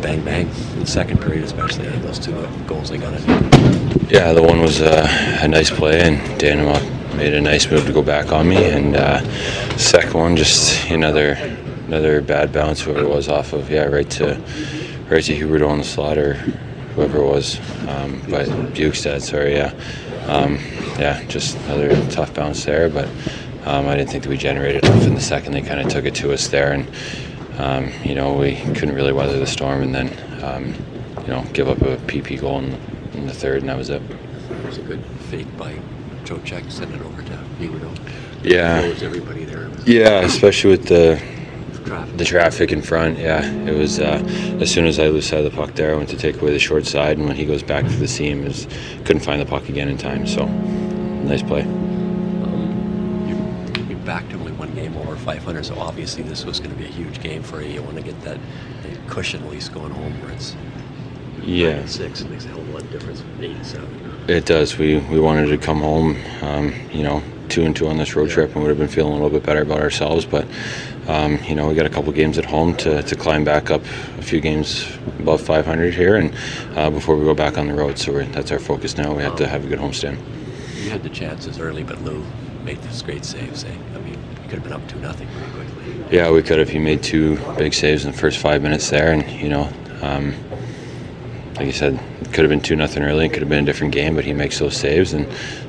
bang bang in the second period, especially those two goals they got in. Yeah, the one was uh, a nice play, and Danima made a nice move to go back on me, and uh, second one just another another bad bounce, whoever it was off of. Yeah, right to right to Huberdeau on the slot or whoever it was, um, but Bjugstad. Sorry, yeah, um, yeah, just another tough bounce there, but. Um, I didn't think that we generated enough in the second. They kind of took it to us there, and um, you know we couldn't really weather the storm, and then um, you know give up a PP goal in, in, the third, and that was it. It was a good fake by Trocheck, send it over to Huberdeau. Yeah. There was everybody there. Yeah, especially with the Traffic. the traffic in front. Yeah, it was uh, as soon as I lose sight of the puck there, I went to take away the short side, and when he goes back to the seam, is couldn't find the puck again in time. So nice play. Over 500, so obviously this was going to be a huge game for you. You want to get that, that cushion at least going home where it's Yeah, six. It makes a hell of a lot of difference. Eight and seven. it does. We we wanted to come home, um, you know, two and two on this road Yeah. trip, and would have been feeling a little bit better about ourselves. But um, you know, we got a couple games at home to, to climb back up a few games above 500 here, and uh, before we go back on the road. So that's our focus now. We have to have a good homestand. You had the chances early, but Lou made this great save. Say, I mean, you could have been up two nothing pretty quickly. Yeah, we could have. He made two big saves in the first five minutes there, and you know, um, like you said, it could have been two nothing early. It could have been a different game, but he makes those saves, and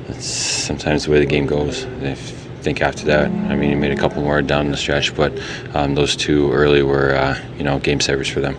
that's sometimes the way the game goes. I think after that, I mean, he made a couple more down the stretch, but um, those two early were, uh, you know, game savers for them.